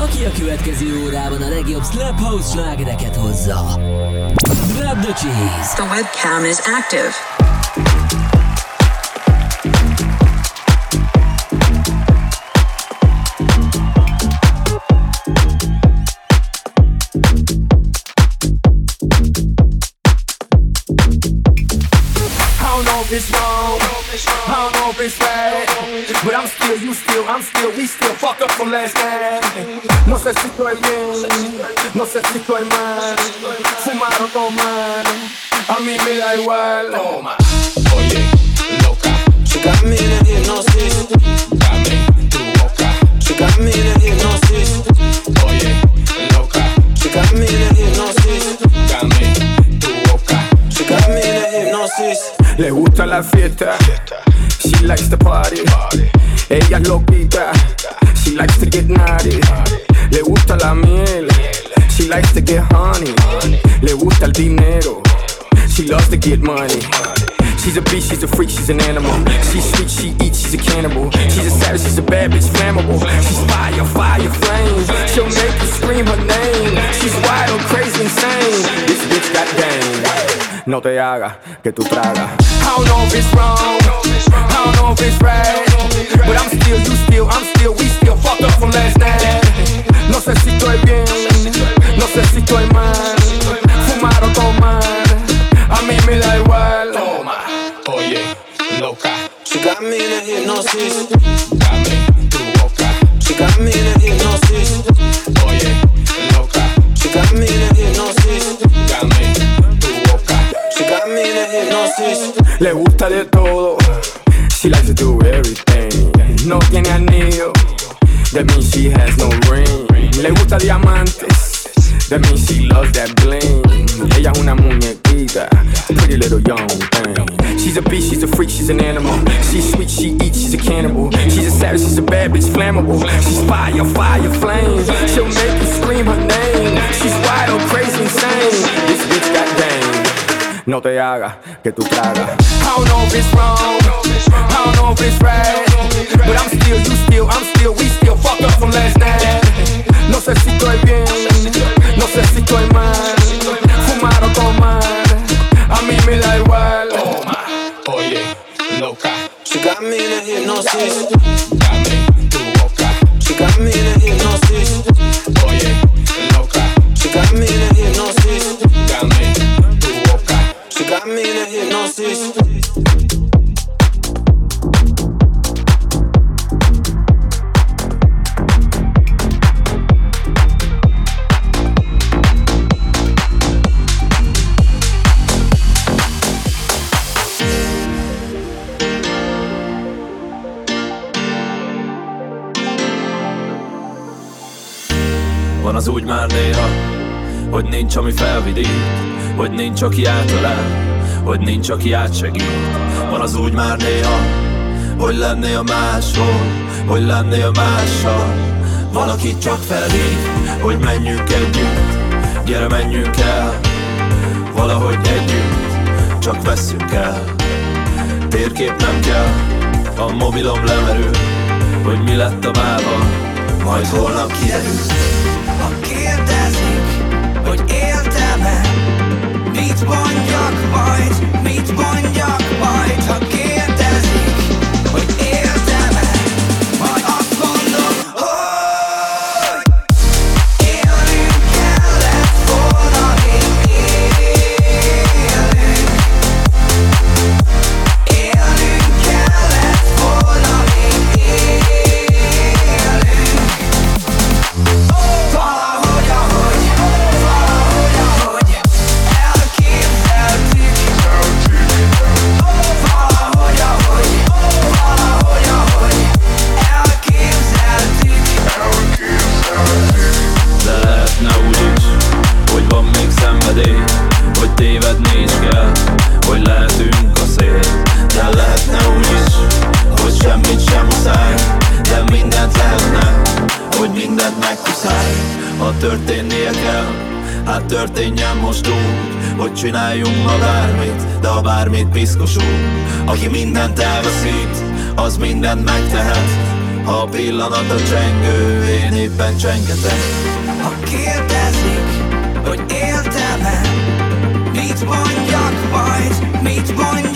Aki a következő órában a legjobb Slap House slágereket hozza. Grab the cheese. The webcam is active. It's wrong, I don't know if it's right But I'm still, you still, I'm still, we still fuck up from last night No sé si estoy bien, no sé si estoy mal Fumar o tomar, a mí me da igual Toma, Oye, loca, she got me in a hypnosis. Dame tu boca, she got me in a hypnosis. Oye, loca, she got me in a hypnosis. Le gusta la fiesta. She likes to party, ella es loquita. She likes to get naughty. Le gusta la miel. She likes to get honey. Le gusta el dinero. She loves to get money. She's a beast, she's a freak, she's an animal. She's sweet, she eats, she's a cannibal. She's a savage, she's a bad bitch, flammable. She's fire, fire, flame. She'll make you scream her name. She's wild, crazy, insane. This bitch got game no te hagas que tú tragas. I don't know if it's wrong, I don't know if it's right, que tú tragas. I don't know if it's wrong, nincs, ami felvidít Hogy nincs, aki átölel, hogy nincs, aki átsegít. Van az úgy már néha, hogy lennél máshol Hogy lennél mással. Van, aki csak felhív, hogy menjünk együtt. Gyere, menjünk el, valahogy együtt Csak vesszünk el, térkép nem kell A mobilom lemerül, hogy mi lett a máva Majd holnap kiderül. Ha Meet Bond Jack Meet Bond találjunk ma bármit De ha bármit piszkosul Aki mindent elveszít Az mindent megtehet. Ha a pillanat a csengő Én éppen csengetek. Ha kérdezik, hogy éltem-e Mit mondjak majd, mit mondjak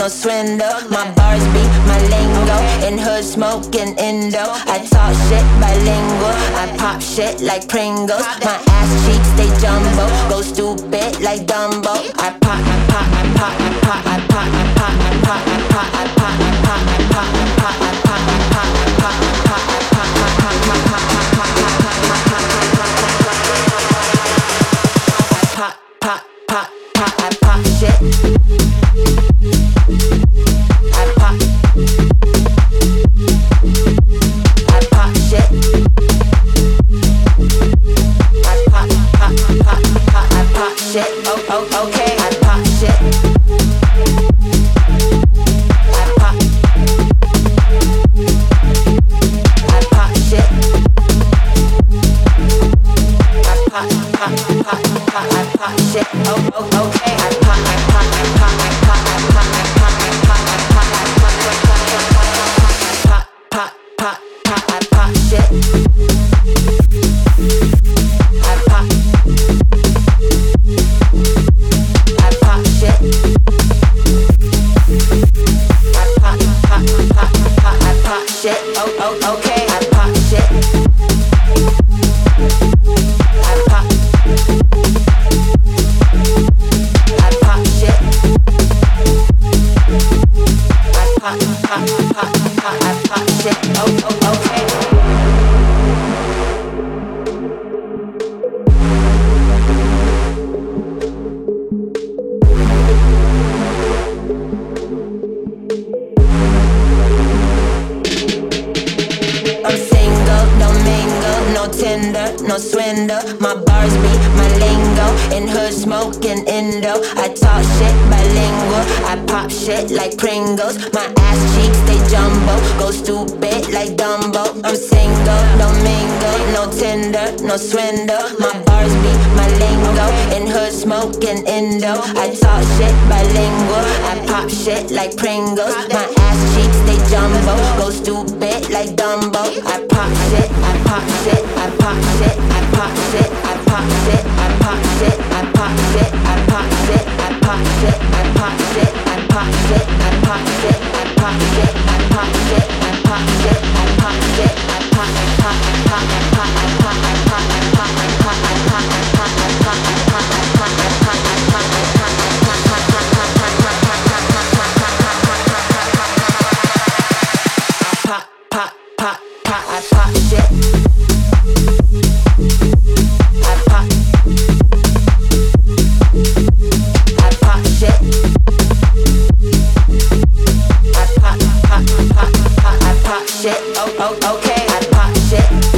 no swindle. My bars be my lingo. In hood smoking indo. I talk shit bilingual. I pop shit like Pringles. My ass cheeks they jumbo. Go stupid like Dumbo. I pop, I pop, I pop, I pop, I pop, I pop, I pop, I pop, I pop, I pop. shit, oh, oh, okay, I pop shit.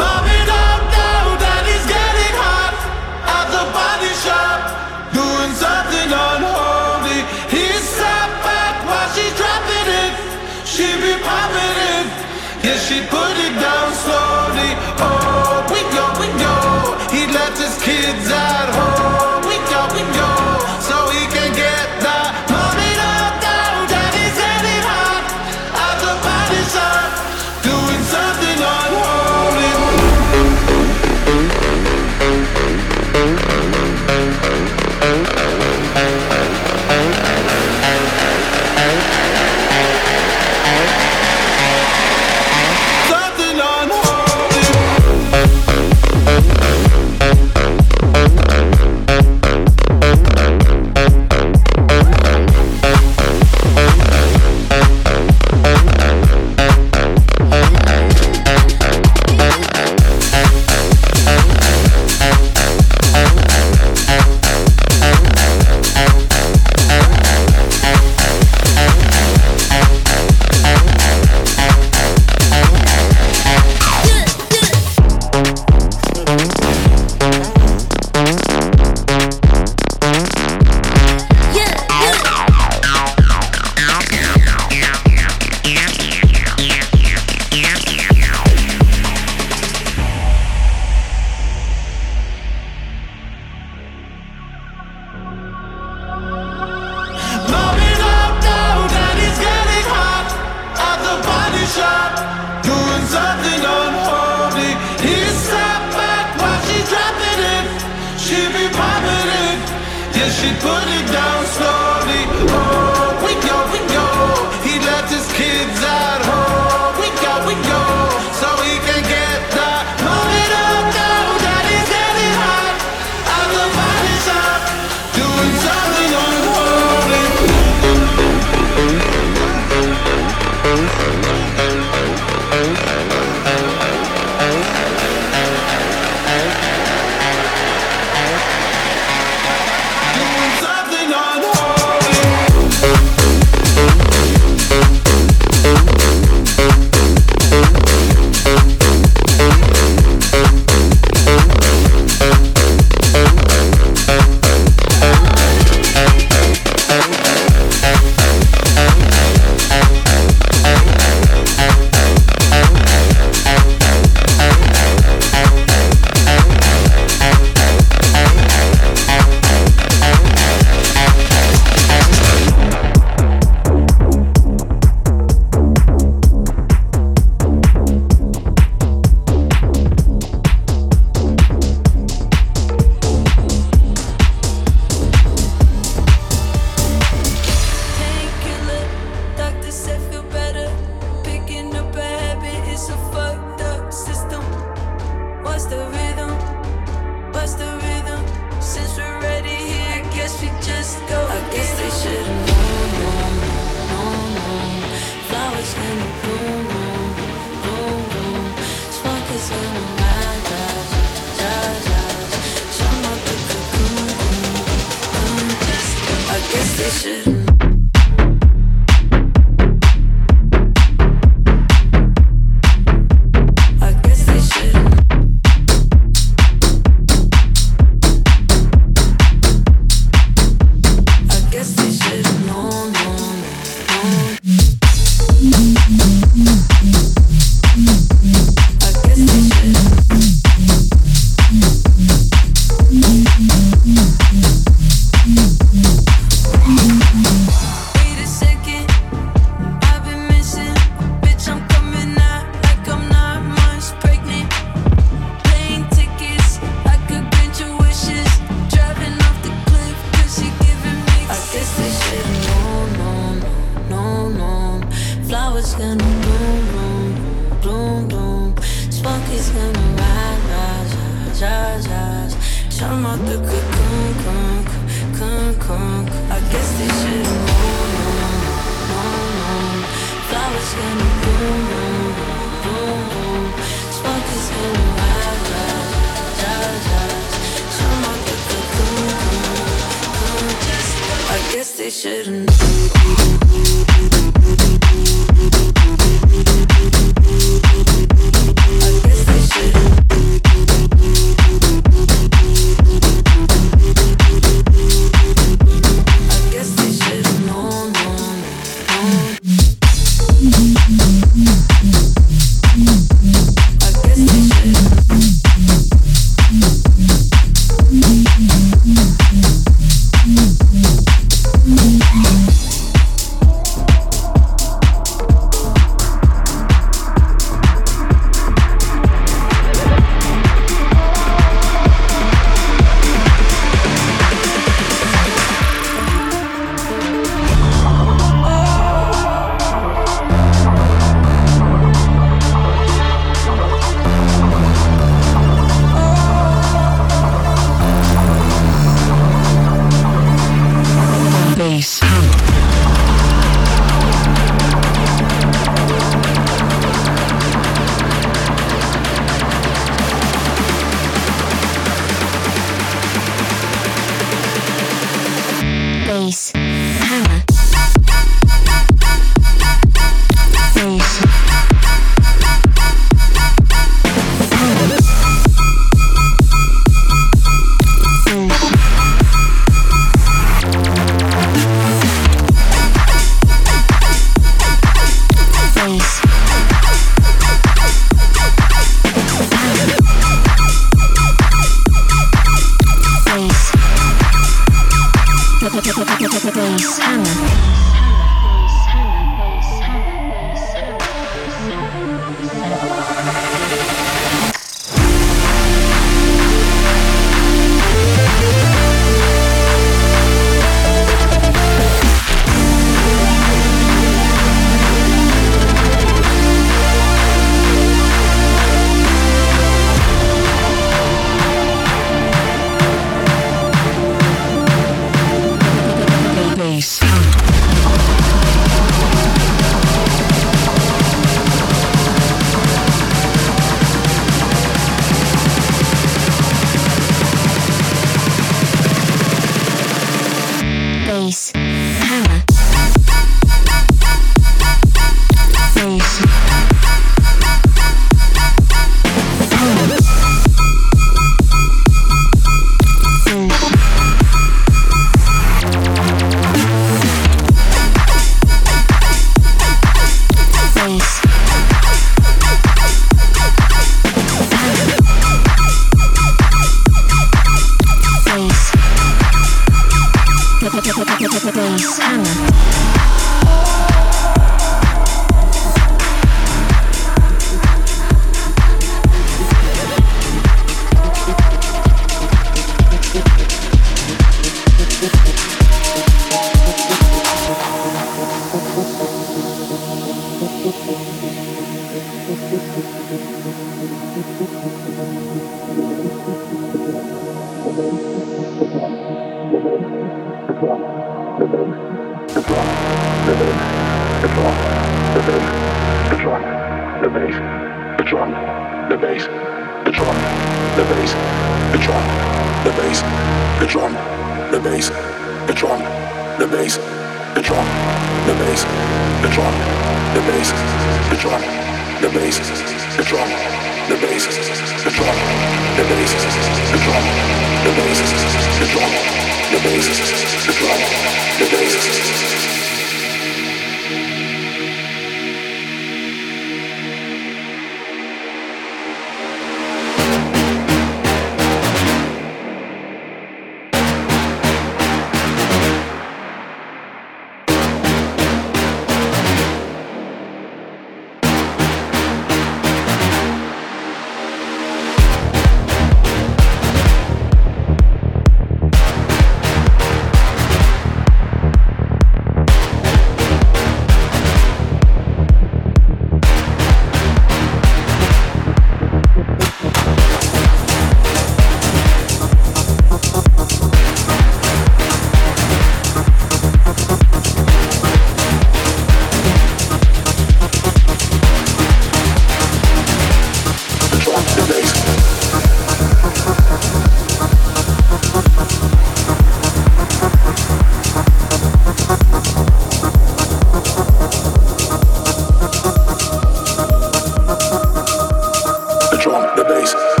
drum, the bass.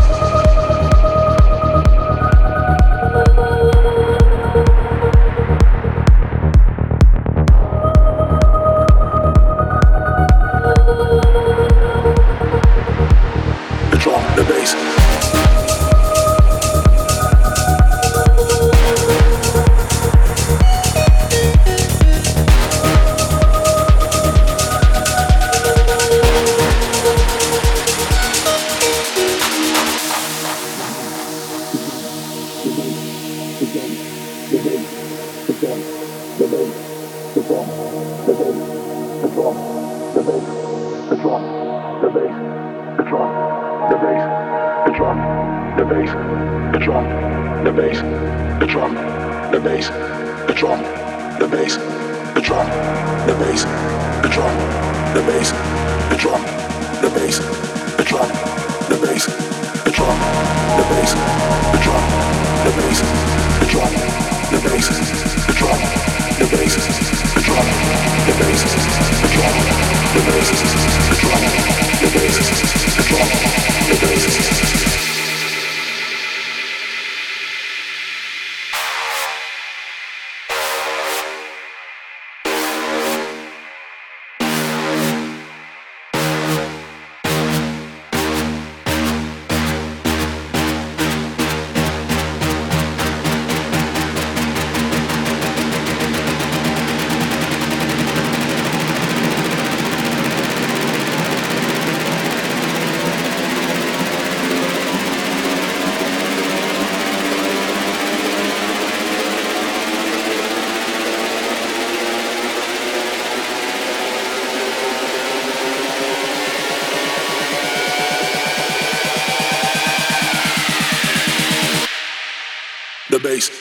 bass.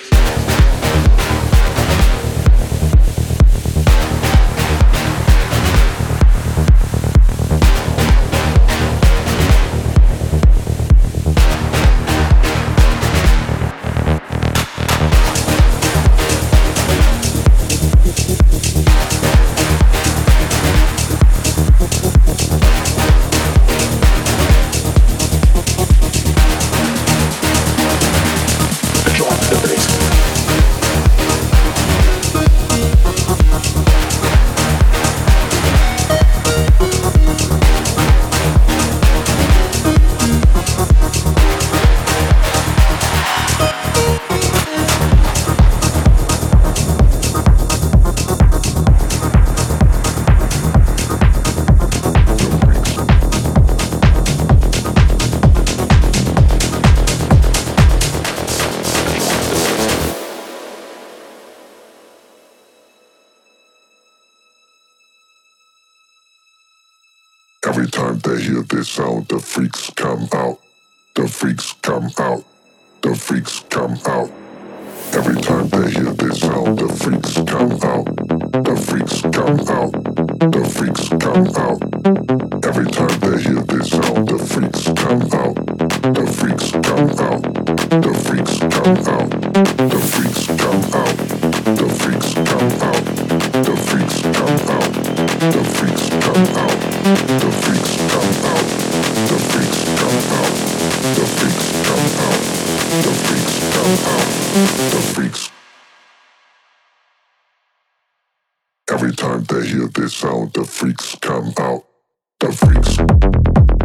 the freaks. Every time they hear this sound, the freaks come out. The freaks.